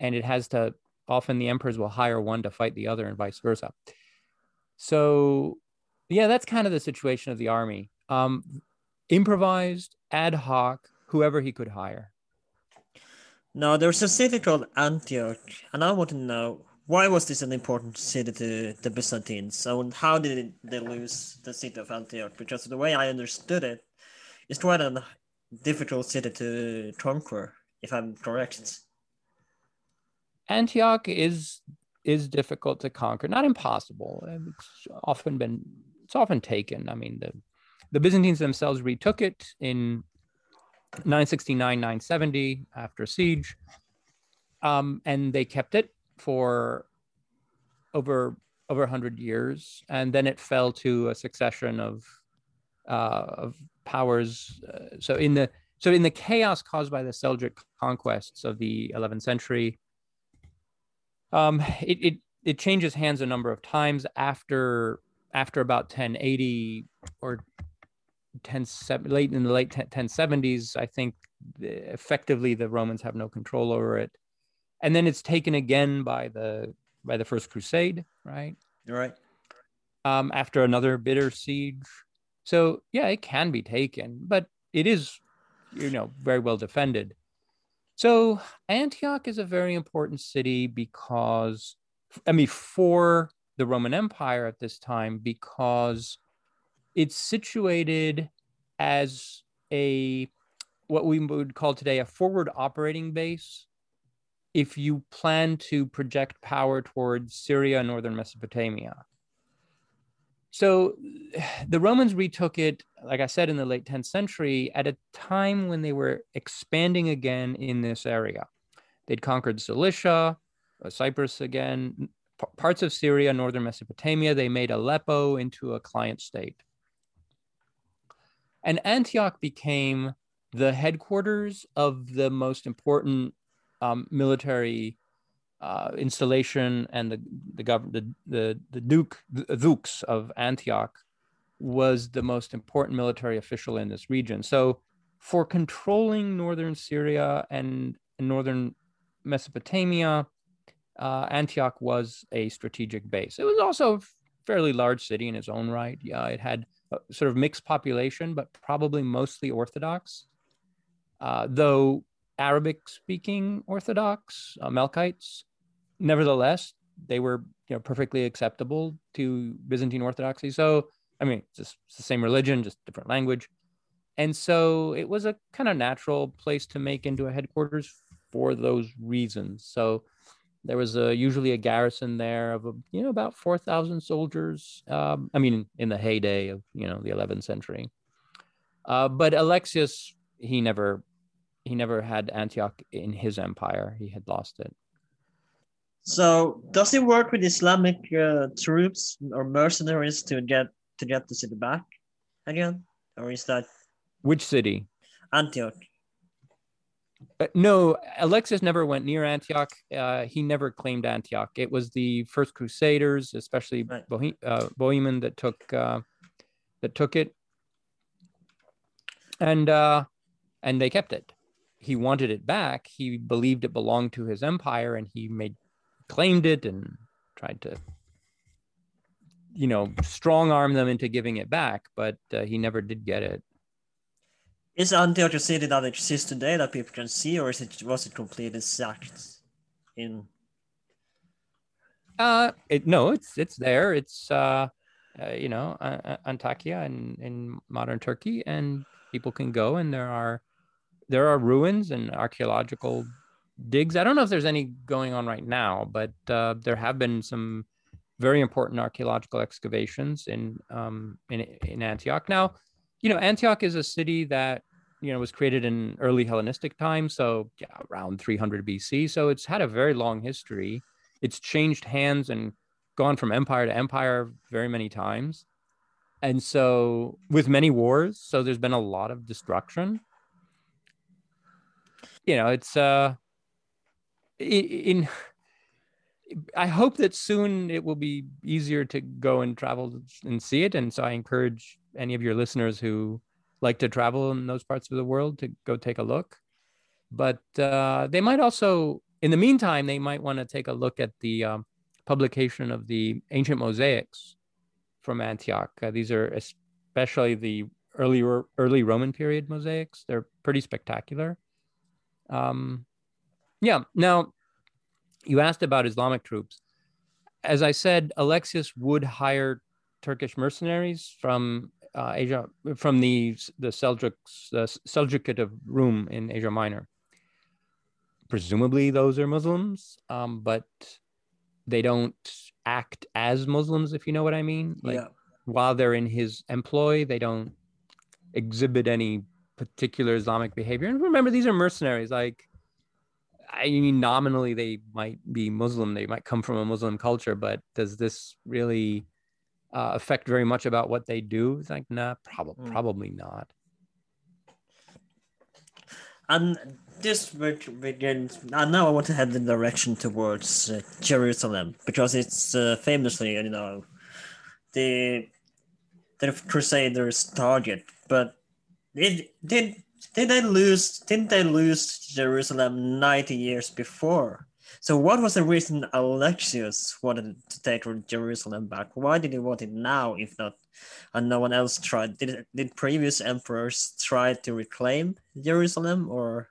And it has to, often the emperors will hire one to fight the other and vice versa. So, yeah, that's kind of the situation of the army. Um, improvised, ad hoc, whoever he could hire. Now, there's a city called Antioch, and I want to know why was this an important city to the Byzantines? and how did they lose the city of Antioch? Because the way I understood it, it's quite a difficult city to conquer, if I'm correct. Antioch is is difficult to conquer, not impossible. It's often been it's often taken. I mean, the the Byzantines themselves retook it in 969, 970 after siege, um, and they kept it for over over 100 years, and then it fell to a succession of uh, of powers. Uh, so in the so in the chaos caused by the Seljuk conquests of the 11th century, um, it, it it changes hands a number of times. After after about 1080 or 10 late in the late 1070s. I think effectively the Romans have no control over it, and then it's taken again by the by the First Crusade, right? Right. Um, after another bitter siege. So yeah, it can be taken, but it is, you know, very well defended. So Antioch is a very important city because, I mean, for the Roman Empire at this time, because it's situated as a what we would call today a forward operating base if you plan to project power towards Syria and northern Mesopotamia. So the Romans retook it, like I said, in the late 10th century at a time when they were expanding again in this area. They'd conquered Cilicia, uh, Cyprus again, parts of Syria, northern Mesopotamia. They made Aleppo into a client state. And Antioch became the headquarters of the most important um, military uh, installation and the the, gov- the the the duke the dukes of Antioch was the most important military official in this region. So for controlling northern Syria and northern Mesopotamia, uh, Antioch was a strategic base. It was also fairly large city in its own right. Yeah, it had a sort of mixed population, but probably mostly Orthodox. Uh, though Arabic speaking Orthodox, uh, Melkites, nevertheless, they were you know perfectly acceptable to Byzantine Orthodoxy. So I mean, it's, just, it's the same religion, just different language, and so it was a kind of natural place to make into a headquarters for those reasons. So there was a, usually a garrison there of a, you know about four thousand soldiers. Um, I mean, in the heyday of you know the 11th century. Uh, but Alexius, he never he never had Antioch in his empire. He had lost it. So does he work with Islamic uh, troops or mercenaries to get to get the city back again, or is that which city? Antioch. Uh, no, Alexis never went near Antioch. Uh, he never claimed Antioch. It was the first Crusaders, especially right. Bohem- uh, Bohemond, that took uh, that took it, and uh, and they kept it he wanted it back. He believed it belonged to his empire, and he made claimed it and tried to, you know, strong arm them into giving it back. But uh, he never did get it. Is Antioch a city that exists today that people can see, or is it was it completely sacked in? Uh, it, no, it's it's there. It's uh, uh you know, uh, Antakya in in modern Turkey, and people can go, and there are there are ruins and archaeological digs. I don't know if there's any going on right now, but uh, there have been some very important archaeological excavations in um, in in Antioch. Now, you know, Antioch is a city that you know was created in early Hellenistic times, so yeah, around 300 BC. So it's had a very long history. It's changed hands and gone from empire to empire very many times, and so with many wars. So there's been a lot of destruction you know, it's uh, in. I hope that soon it will be easier to go and travel and see it. And so I encourage any of your listeners who like to travel in those parts of the world to go take a look. But uh, they might also, in the meantime, they might want to take a look at the um, publication of the ancient mosaics from Antioch. Uh, these are especially the early early Roman period mosaics. They're pretty spectacular. Um, yeah. Now, you asked about Islamic troops. as I said, Alexius would hire Turkish mercenaries from uh, Asia, from the the Seljuks, the Seljukid of Rum in Asia Minor. Presumably, those are Muslims, um, but they don't act as Muslims, if you know what I mean. Like yeah. while they're in his employ, they don't exhibit any particular Islamic behavior. And remember, these are mercenaries. Like, I mean, nominally they might be Muslim, they might come from a Muslim culture, but does this really uh, affect very much about what they do? It's like, nah, probably, Mm. probably not. And this would begin. And now I want to head the direction towards uh, Jerusalem because it's uh, famously, you know, the the Crusaders' target. But it did did they lose? Didn't they lose Jerusalem ninety years before? So what was the reason Alexius wanted to take Jerusalem back? Why did he want it now, if not, and no one else tried? Did did previous emperors try to reclaim Jerusalem, or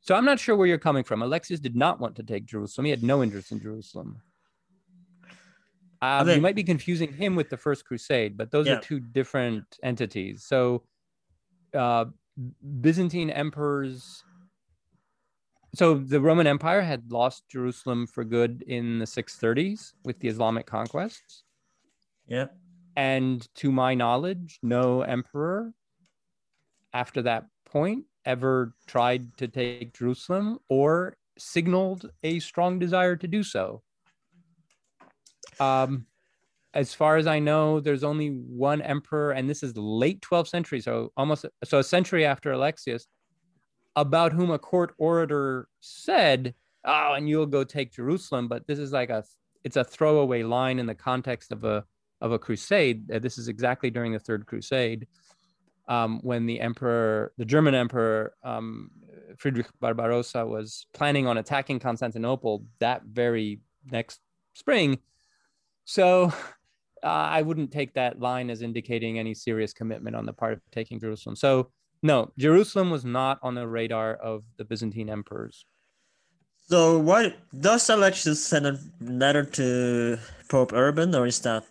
So I'm not sure where you're coming from. Alexius did not want to take Jerusalem. He had no interest in Jerusalem. Um, mean- you might be confusing him with the First Crusade, but those Yeah. are two different entities. So uh, Byzantine emperors. So the Roman Empire had lost Jerusalem for good in the 630s with the Islamic conquests. yeah? And to my knowledge, no emperor after that point ever tried to take Jerusalem or signaled a strong desire to do so. Um, as far as I know, there's only one emperor, and this is late 12th century, so almost so a century after Alexius, about whom a court orator said, "Oh, and you'll go take Jerusalem." But this is like a it's a throwaway line in the context of a of a crusade. Uh, This is exactly during the Third Crusade, um, when the emperor, the German emperor um, Friedrich Barbarossa, was planning on attacking Constantinople that very next spring. So uh, I wouldn't take that line as indicating any serious commitment on the part of taking Jerusalem. So no, Jerusalem was not on the radar of the Byzantine emperors. So why does Alexius send a letter to Pope Urban, or is that?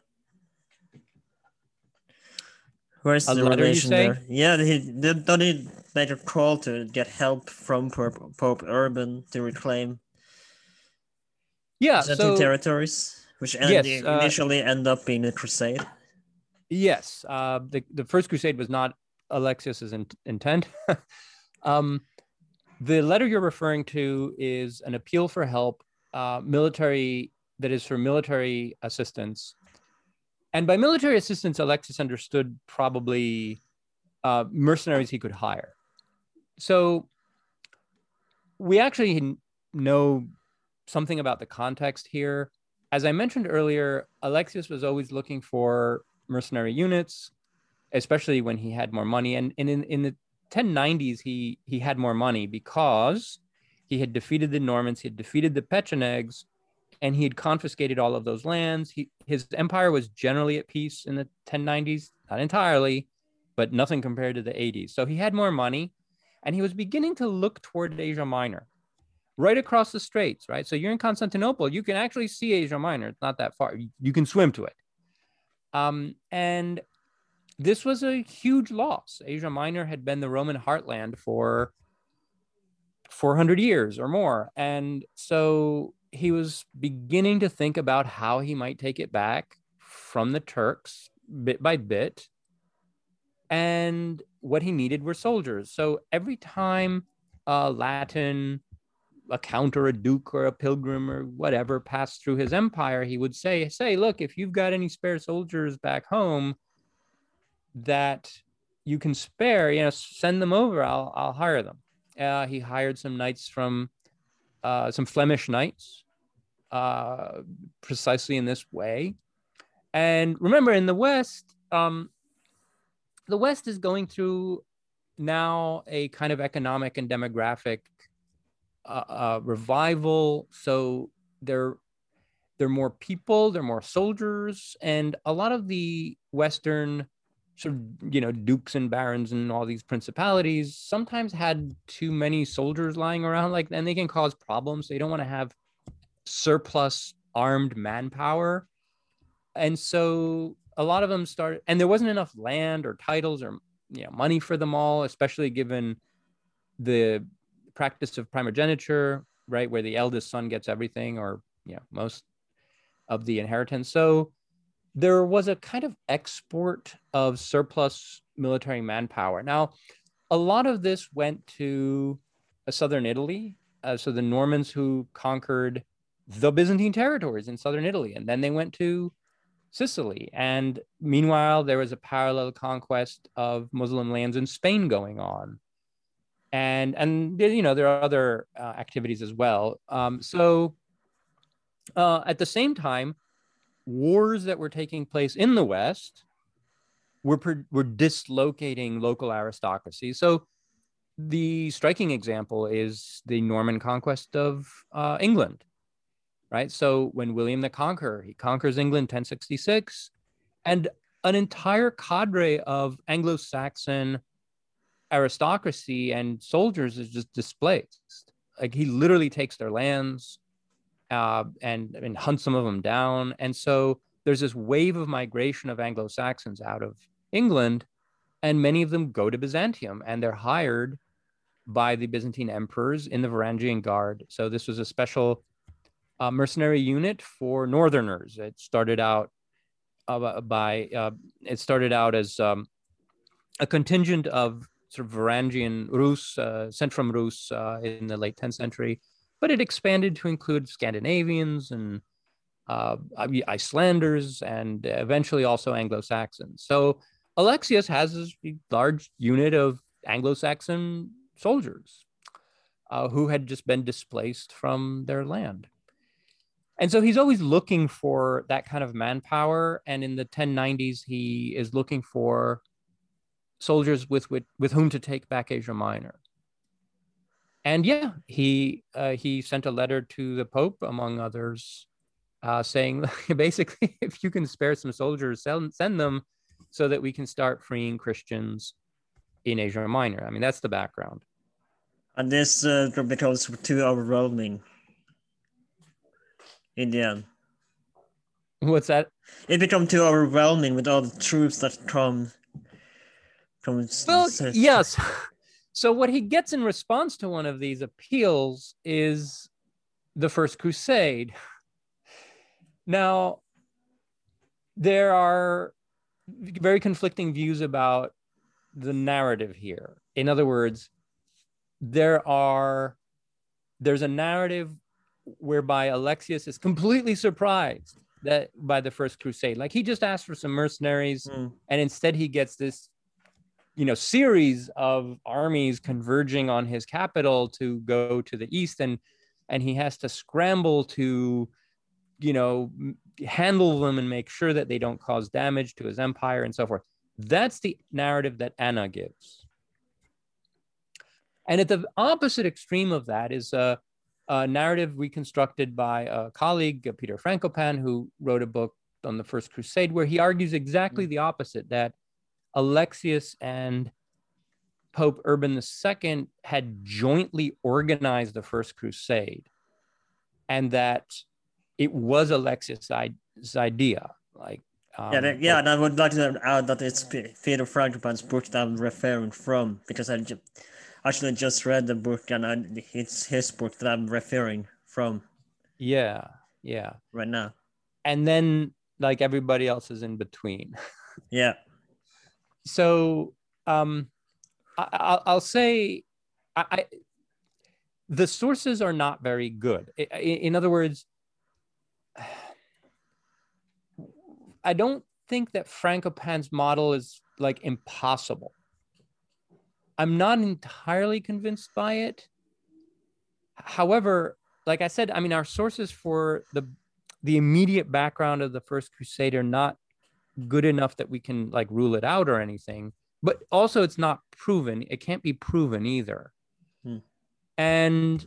Where's the relation there? Yeah, he. Don't he make a call to get help from Pope, Pope Urban to reclaim Yeah. Byzantine So territories, which end, Yes, uh, initially end up being a crusade? Yes, uh, the the first crusade was not Alexius's in- intent. um, the letter you're referring to is an appeal for help, uh, military that is for military assistance, and by military assistance, Alexius understood probably uh, mercenaries he could hire. So we actually know something about the context here. As I mentioned earlier, Alexius was always looking for mercenary units, especially when he had more money. And, and in, in the 1090s, he, he had more money because he had defeated the Normans, he had defeated the Pechenegs, and he had confiscated all of those lands. He, his empire was generally at peace in the 1090s, not entirely, but nothing compared to the 80s. So he had more money, and he was beginning to look toward Asia Minor right across the straits, right? So you're in Constantinople, you can actually see Asia Minor. It's not that far. You, can swim to it. Um, and this was a huge loss. Asia Minor had been the Roman heartland for 400 years or more. And so he was beginning to think about how he might take it back from the Turks bit by bit. And what he needed were soldiers. So every time a Latin, a count or a duke or a pilgrim or whatever passed through his empire, he would say, "Say, look, if you've got any spare soldiers back home that you can spare, you know, send them over. I'll I'll hire them." Uh, he hired some knights from uh, some Flemish knights, uh, precisely in this way. And remember, in the West, um, the West is going through now a kind of economic and demographic uh, uh, revival. So there, there are more people, there are more soldiers, and a lot of the Western sort of you know dukes and barons and all these principalities sometimes had too many soldiers lying around like and they can cause problems they don't want to have surplus armed manpower. And so a lot of them started, and there wasn't enough land or titles or you know, money for them all, especially given the practice of primogeniture, right, where the eldest son gets everything or you know most of the inheritance. So there was a kind of export of surplus military manpower. Now, a lot of this went to uh, southern Italy. Uh, so the Normans who conquered the Byzantine territories in southern Italy, and then they went to Sicily. And meanwhile, there was a parallel conquest of Muslim lands in Spain going on. And, and you know, there are other uh, activities as well. Um, so uh, at the same time, wars that were taking place in the West were, were dislocating local aristocracy. So the striking example is the Norman conquest of uh, England right? So when William the Conqueror, he conquers England 1066, and an entire cadre of Anglo-Saxon aristocracy and soldiers is just displaced. Like he literally takes their lands uh, and, and hunts some of them down. And so there's this wave of migration of Anglo-Saxons out of England, and many of them go to Byzantium and they're hired by the Byzantine emperors in the Varangian Guard. So this was a special uh, mercenary unit for Northerners. It started out uh, by uh, it started out as um, a contingent of sort of Varangian Rus, uh, Centrum Rus uh, in the late 10th century, but it expanded to include Scandinavians and uh, Icelanders and eventually also Anglo Saxons. So Alexius has a large unit of Anglo Saxon soldiers uh, who had just been displaced from their land. And so he's always looking for that kind of manpower. And in the 1090s he is looking for soldiers with with, with whom to take back asia minor and yeah he uh, he sent a letter to the pope among others uh, saying basically if you can spare some soldiers send, send them so that we can start freeing christians in asia minor i mean that's the background and this uh, becomes too overwhelming in the end. What's that? It becomes too overwhelming with all the troops that come from. Well, yes. So what he gets in response to one of these appeals is the First Crusade. Now, there are very conflicting views about the narrative here. In other words, there are there's a narrative whereby Alexius is completely surprised that by the first crusade like he just asked for some mercenaries mm. and instead he gets this you know series of armies converging on his capital to go to the east and and he has to scramble to you know handle them and make sure that they don't cause damage to his empire and so forth. That's the narrative that anna gives. And at the opposite extreme of that is uh, a narrative reconstructed by a colleague, Peter Frankopan, who wrote a book on the First Crusade, where he argues exactly the opposite that Alexius and Pope Urban II had jointly organized the First Crusade and that it was Alexius' idea. Like, um, yeah, yeah, and I would like to add that it's Peter Frankopan's book that I'm referring from because I actually just read the book and I, it's his book that I'm referring from. Yeah, yeah. Right now. And then like everybody else is in between. yeah. So um, I, will say I, I, the sources are not very good. In, in other words, I don't think that Frankopan's model is like impossible. I'm not entirely convinced by it. However, like I said, I mean, our sources for the the immediate background of the First Crusade are not good enough that we can like rule it out or anything. But also, it's not proven. It can't be proven either. Hmm. And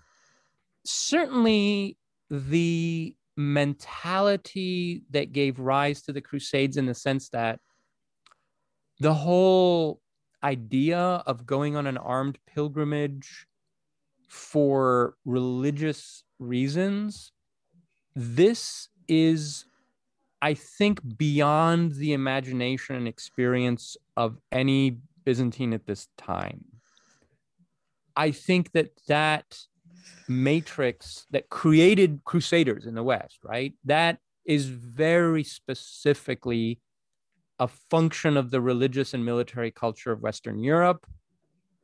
certainly, the mentality that gave rise to the Crusades, in the sense that the whole idea of going on an armed pilgrimage for religious reasons, this is, I think, beyond the imagination and experience of any Byzantine at this time. I think that that matrix that created crusaders in the West, right? That is very specifically a function of the religious and military culture of Western Europe.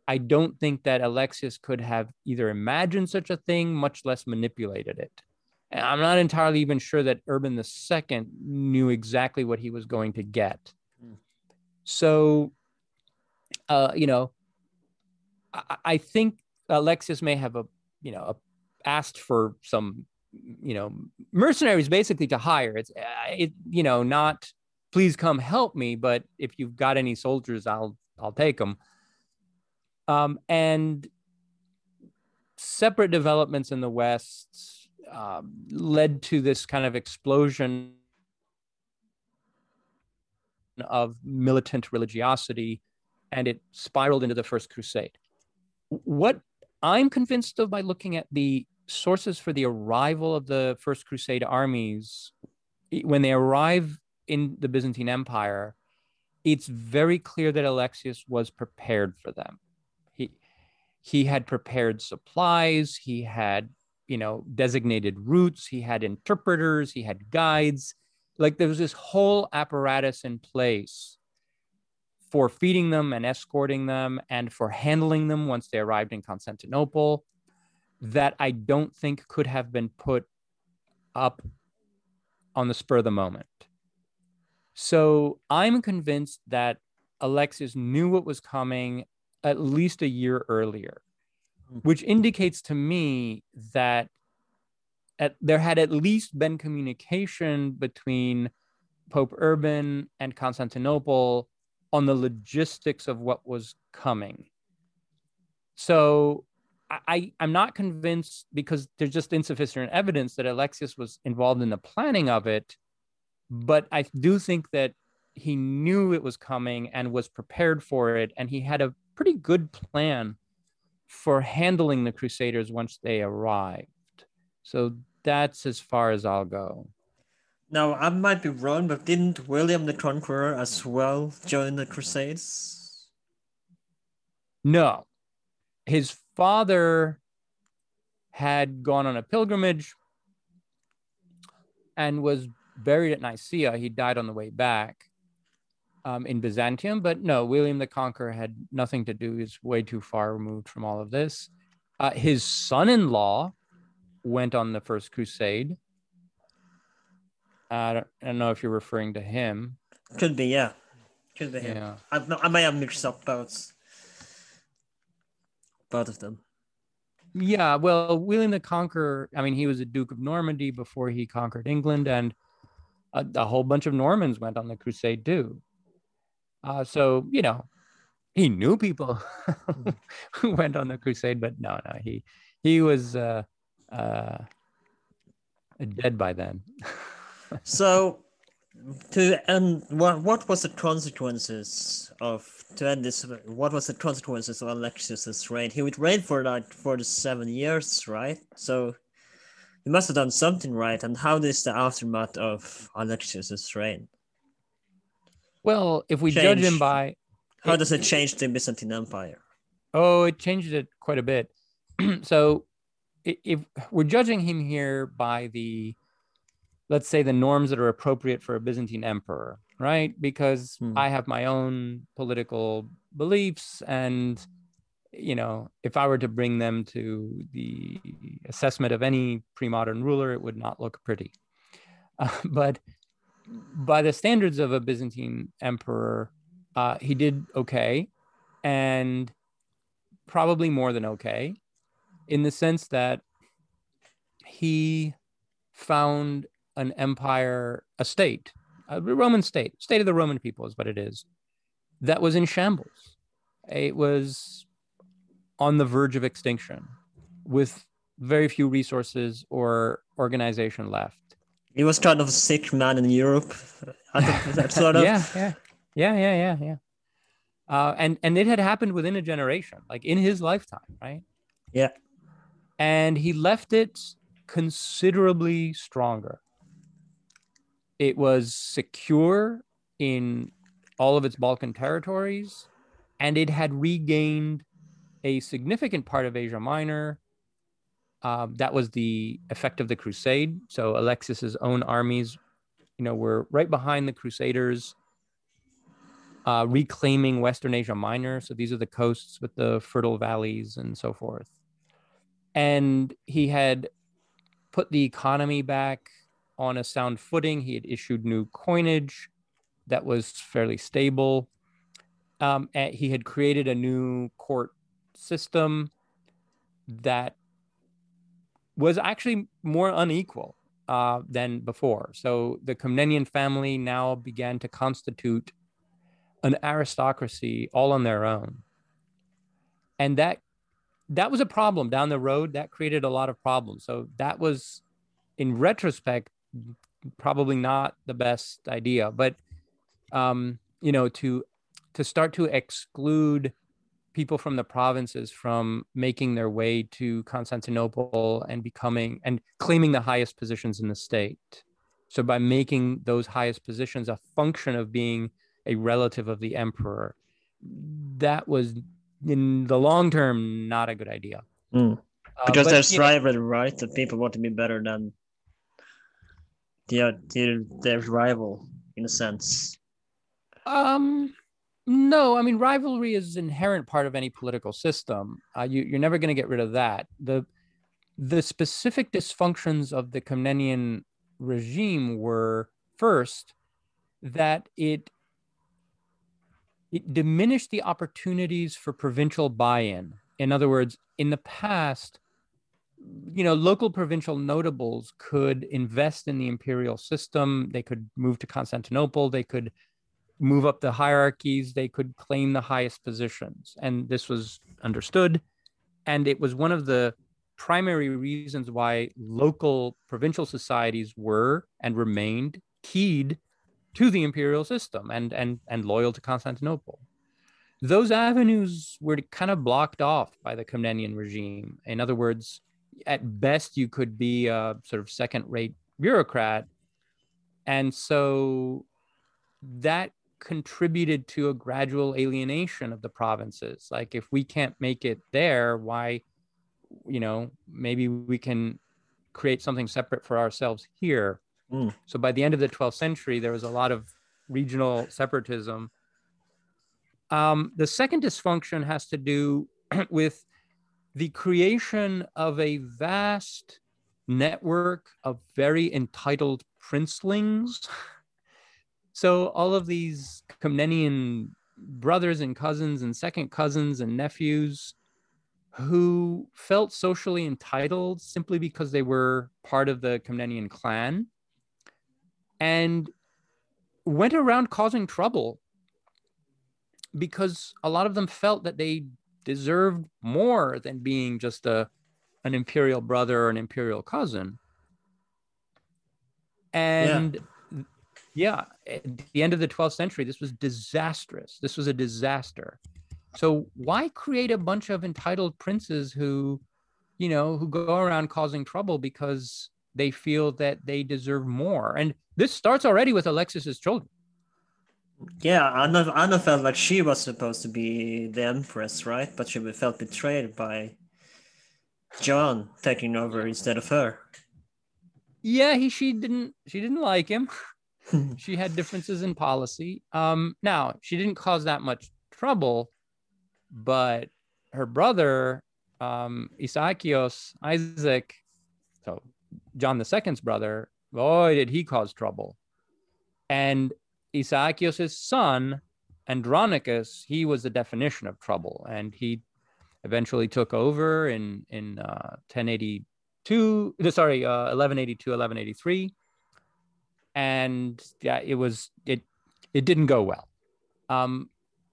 I don't think that Alexius could have either imagined such a thing, much less manipulated it. I'm not entirely even sure that Urban II knew exactly what he was going to get. Mm. So, uh, you know, I, I, think Alexius may have a, you know, a, asked for some, you know, mercenaries basically to hire. It's, uh, it, you know, not please come help me, but if you've got any soldiers, I'll, I'll take them. Um, and separate developments in the West uh, led to this kind of explosion of militant religiosity, and it spiraled into the First Crusade. What I'm convinced of by looking at the sources for the arrival of the First Crusade armies, when they arrive in the Byzantine Empire, it's very clear that Alexius was prepared for them he had prepared supplies he had you know designated routes he had interpreters he had guides like there was this whole apparatus in place for feeding them and escorting them and for handling them once they arrived in Constantinople that I don't think could have been put up on the spur of the moment. So I'm convinced that Alexis knew what was coming at least a year earlier. Mm. which indicates to me that at, there had at least been communication between Pope Urban and Constantinople on the logistics of what was coming. So I, I'm not convinced because there's just insufficient evidence that Alexius was involved in the planning of it. But I do think that he knew it was coming and was prepared for it. And he had a pretty good plan for handling the Crusaders once they arrived. So that's as far as I'll go. Now, I might be wrong, but didn't William the Conqueror as well join the Crusades? No. His father had gone on a pilgrimage and was buried at Nicaea. He died on the way back um, in Byzantium. But no, William the Conqueror had nothing to do. He's way too far removed from all of this. Uh, his son-in-law went on the first crusade. Uh, I, don't, I don't know if you're referring to him. Could be, yeah. Could be him. Yeah. I, I might have mixed up both. Both of them. Yeah, well, William the Conqueror, I mean, he was a Duke of Normandy before he conquered England, and a, a whole bunch of Normans went on the crusade too. Uh, so you know, he knew people who went on the crusade, but no, no, he he was uh, uh, dead by then. so to end what what was the consequences of to end this what was the consequences of alexius's reign? He would reign for like 47 years right? So he must have done something right. And how is the aftermath of alexius's reign well, if we change. judge him by how does it change the Byzantine Empire? Oh, it changes it quite a bit. so, if we're judging him here by the, let's say, the norms that are appropriate for a Byzantine emperor, right? Because hmm. I have my own political beliefs, and you know, if I were to bring them to the assessment of any pre-modern ruler, it would not look pretty. Uh, but by the standards of a Byzantine emperor, uh, he did okay, and probably more than okay, in the sense that he found an empire, a state, a Roman state, state of the Roman people is what it is, that was in shambles. It was on the verge of extinction, with very few resources or organization left he was kind of a sick man in Europe. sort of. yeah, yeah, yeah, yeah, yeah, yeah. Uh, and and it had happened within a generation, like in his lifetime, right? Yeah. And he left it considerably stronger. it was secure in all of its Balkan territories, and it had regained a significant part of Asia Minor. Um, that was the effect of the crusade. So Alexis's own armies, you know, were right behind the Crusaders, uh, reclaiming Western Asia Minor. So these are the coasts with the fertile valleys and so forth. And he had put the economy back on a sound footing. He had issued new coinage that was fairly stable. Um, he had created a new court system that was actually more unequal uh, than before. So the Komnenian family now began to constitute an aristocracy all on their own. And that that was a problem down the road that created a lot of problems. So that was in retrospect probably not the best idea, but um, you know, to to start to exclude people from the provinces from making their way to Constantinople and becoming and claiming the highest positions in the state. So by making those highest positions a function of being a relative of the emperor, that was in the long term not a good idea. Mm. Because uh, there's rivalry, right? That people want to be better than their their, their rival in a sense. Um, no, I mean rivalry is inherent part of any political system. Uh, you, you're never going to get rid of that. the The specific dysfunctions of the Komnenian regime were first that it it diminished the opportunities for provincial buy-in. In other words, in the past, you know, local provincial notables could invest in the imperial system. They could move to Constantinople. They could move up the hierarchies, they could claim the highest positions. And this was understood. And it was one of the primary reasons why local provincial societies were and remained keyed to the imperial system and, and, and loyal to Constantinople. Those avenues were kind of blocked off by the Komnenian regime. In other words, at best, you could be a sort of second rate bureaucrat. And so that contributed to a gradual alienation of the provinces. Like if we can't make it there, why, you know, maybe we can create something separate for ourselves here. Mm. So by the end of the 12th century, there was a lot of regional separatism. Um, the second dysfunction has to do with the creation of a vast network of very entitled princelings So all of these Komnenian brothers and cousins and second cousins and nephews who felt socially entitled simply because they were part of the Komnenian clan and went around causing trouble because a lot of them felt that they deserved more than being just a an imperial brother or an imperial cousin. And yeah yeah, at the end of the 12th century, this was disastrous. This was a disaster. So why create a bunch of entitled princes who, you know, who go around causing trouble because they feel that they deserve more? And this starts already with Alexis's children. Yeah, Anna, Anna felt like she was supposed to be the empress, right? But she felt betrayed by John taking over instead of her. Yeah, he she didn't she didn't like him. she had differences in policy. Um, now, she didn't cause that much trouble, but her brother, um, Isaac, so John II's brother, boy, did he cause trouble. And Isaacios' son, Andronicus, he was the definition of trouble. And he eventually took over in, in uh, 1082, sorry, uh, 1182, 1183 and yeah, it was it it didn't go well. Um,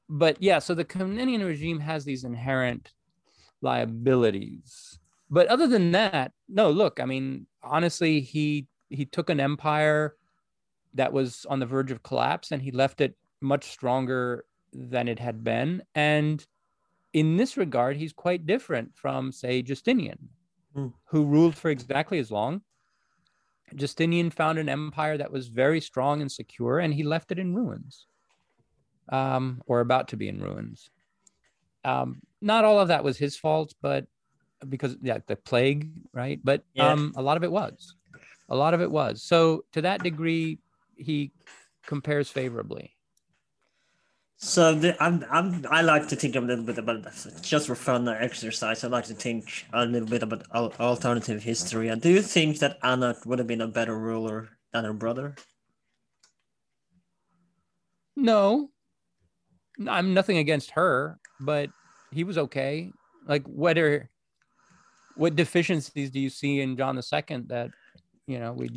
but yeah, so the Komnenian regime has these inherent liabilities. But other than that, no. Look, I mean, honestly, he he took an empire that was on the verge of collapse, and he left it much stronger than it had been. And in this regard, he's quite different from, say, Justinian, mm. who ruled for exactly as long Justinian found an empire that was very strong and secure, and he left it in ruins, um, or about to be in ruins. Um, not all of that was his fault, but because yeah, the plague, right? But Yeah. um, a lot of it was. A lot of it was. So to that degree, he compares favorably. So the, I'm, I'm, I like to think a little bit about just for fun or exercise. I like to think a little bit about alternative history. Do you think that Anna would have been a better ruler than her brother? No, I'm nothing against her, but he was okay. Like whether what deficiencies do you see in John II that you know we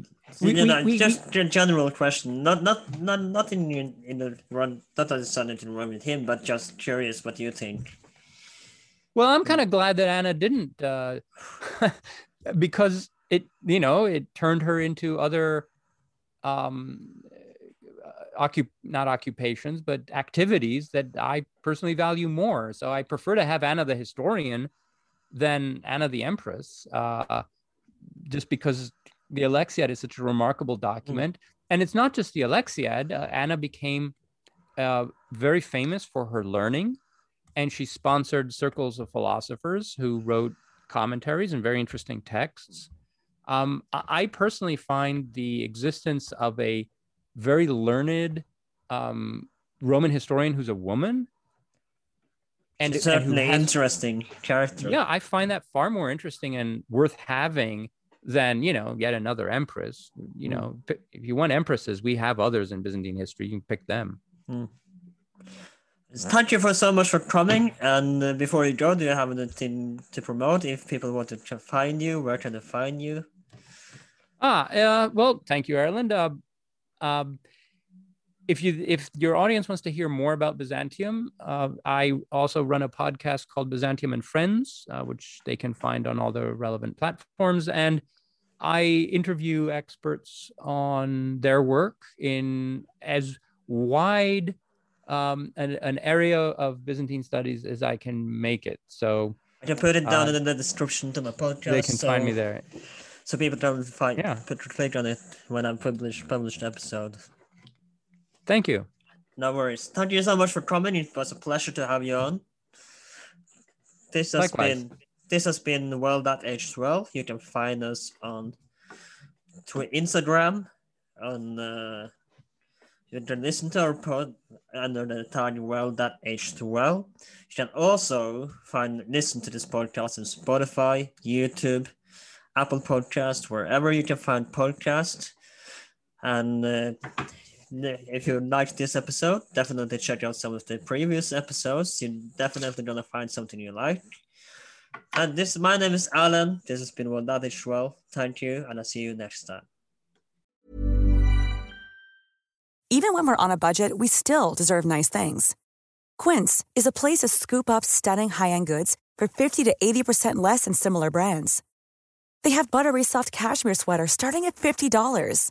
We- you know, we- we- just a general question, not not not not in in, in the run, not that it's anything wrong with him, but just curious what you think. Well, I'm kind of glad that Anna didn't, uh, because it, you know, it turned her into other, um, uh, occup not occupations, but activities that I personally value more. So I prefer to have Anna the historian than Anna the empress, uh, just because the Alexiad is such a remarkable document, and it's not just the Alexiad. Uh, Anna became uh, very famous for her learning and she sponsored circles of philosophers who wrote commentaries and very interesting texts. Um, I personally find the existence of a very learned um, Roman historian who's a woman, and, and who has- interesting character. yeah, I find that far more interesting and worth having than you know yet another empress. You know, p- if you want empresses, we have others in Byzantine history. You can pick them. Thank you for so much for coming. And uh, before you go, do you have anything to promote? If people want to find you, where can they find you? Ah, uh, well, thank you, Ireland. Uh, um, if you if your audience wants to hear more about Byzantium, uh, I also run a podcast called Byzantium and Friends, uh, which they can find on all the relevant platforms, and I interview experts on their work in as wide um, an, an area of Byzantine studies as I can make it. So I can put it down Uh, in the description to my podcast. they can find me there. So people can find Yeah. put click on it when I publish published episode. Thank you. No worries. Thank you so much for coming. It was a pleasure to have you on. This has Likewise. been this has been well.h12. You can find us on Twi- Instagram on uh, you can listen to our pod under the tag well.h12. You can also find listen to this podcast on Spotify, YouTube, Apple Podcast, wherever you can find podcasts. And uh, if you liked this episode, definitely check out some of the previous episodes. You're definitely gonna find something you like. And this, my name is Alan. This has been One That Is Well. Thank you, and I'll see you next time. Even when we're on a budget, we still deserve nice things. Quince is a place to scoop up stunning high-end goods for 50 to 80% less than similar brands. They have buttery soft cashmere sweaters starting at $50,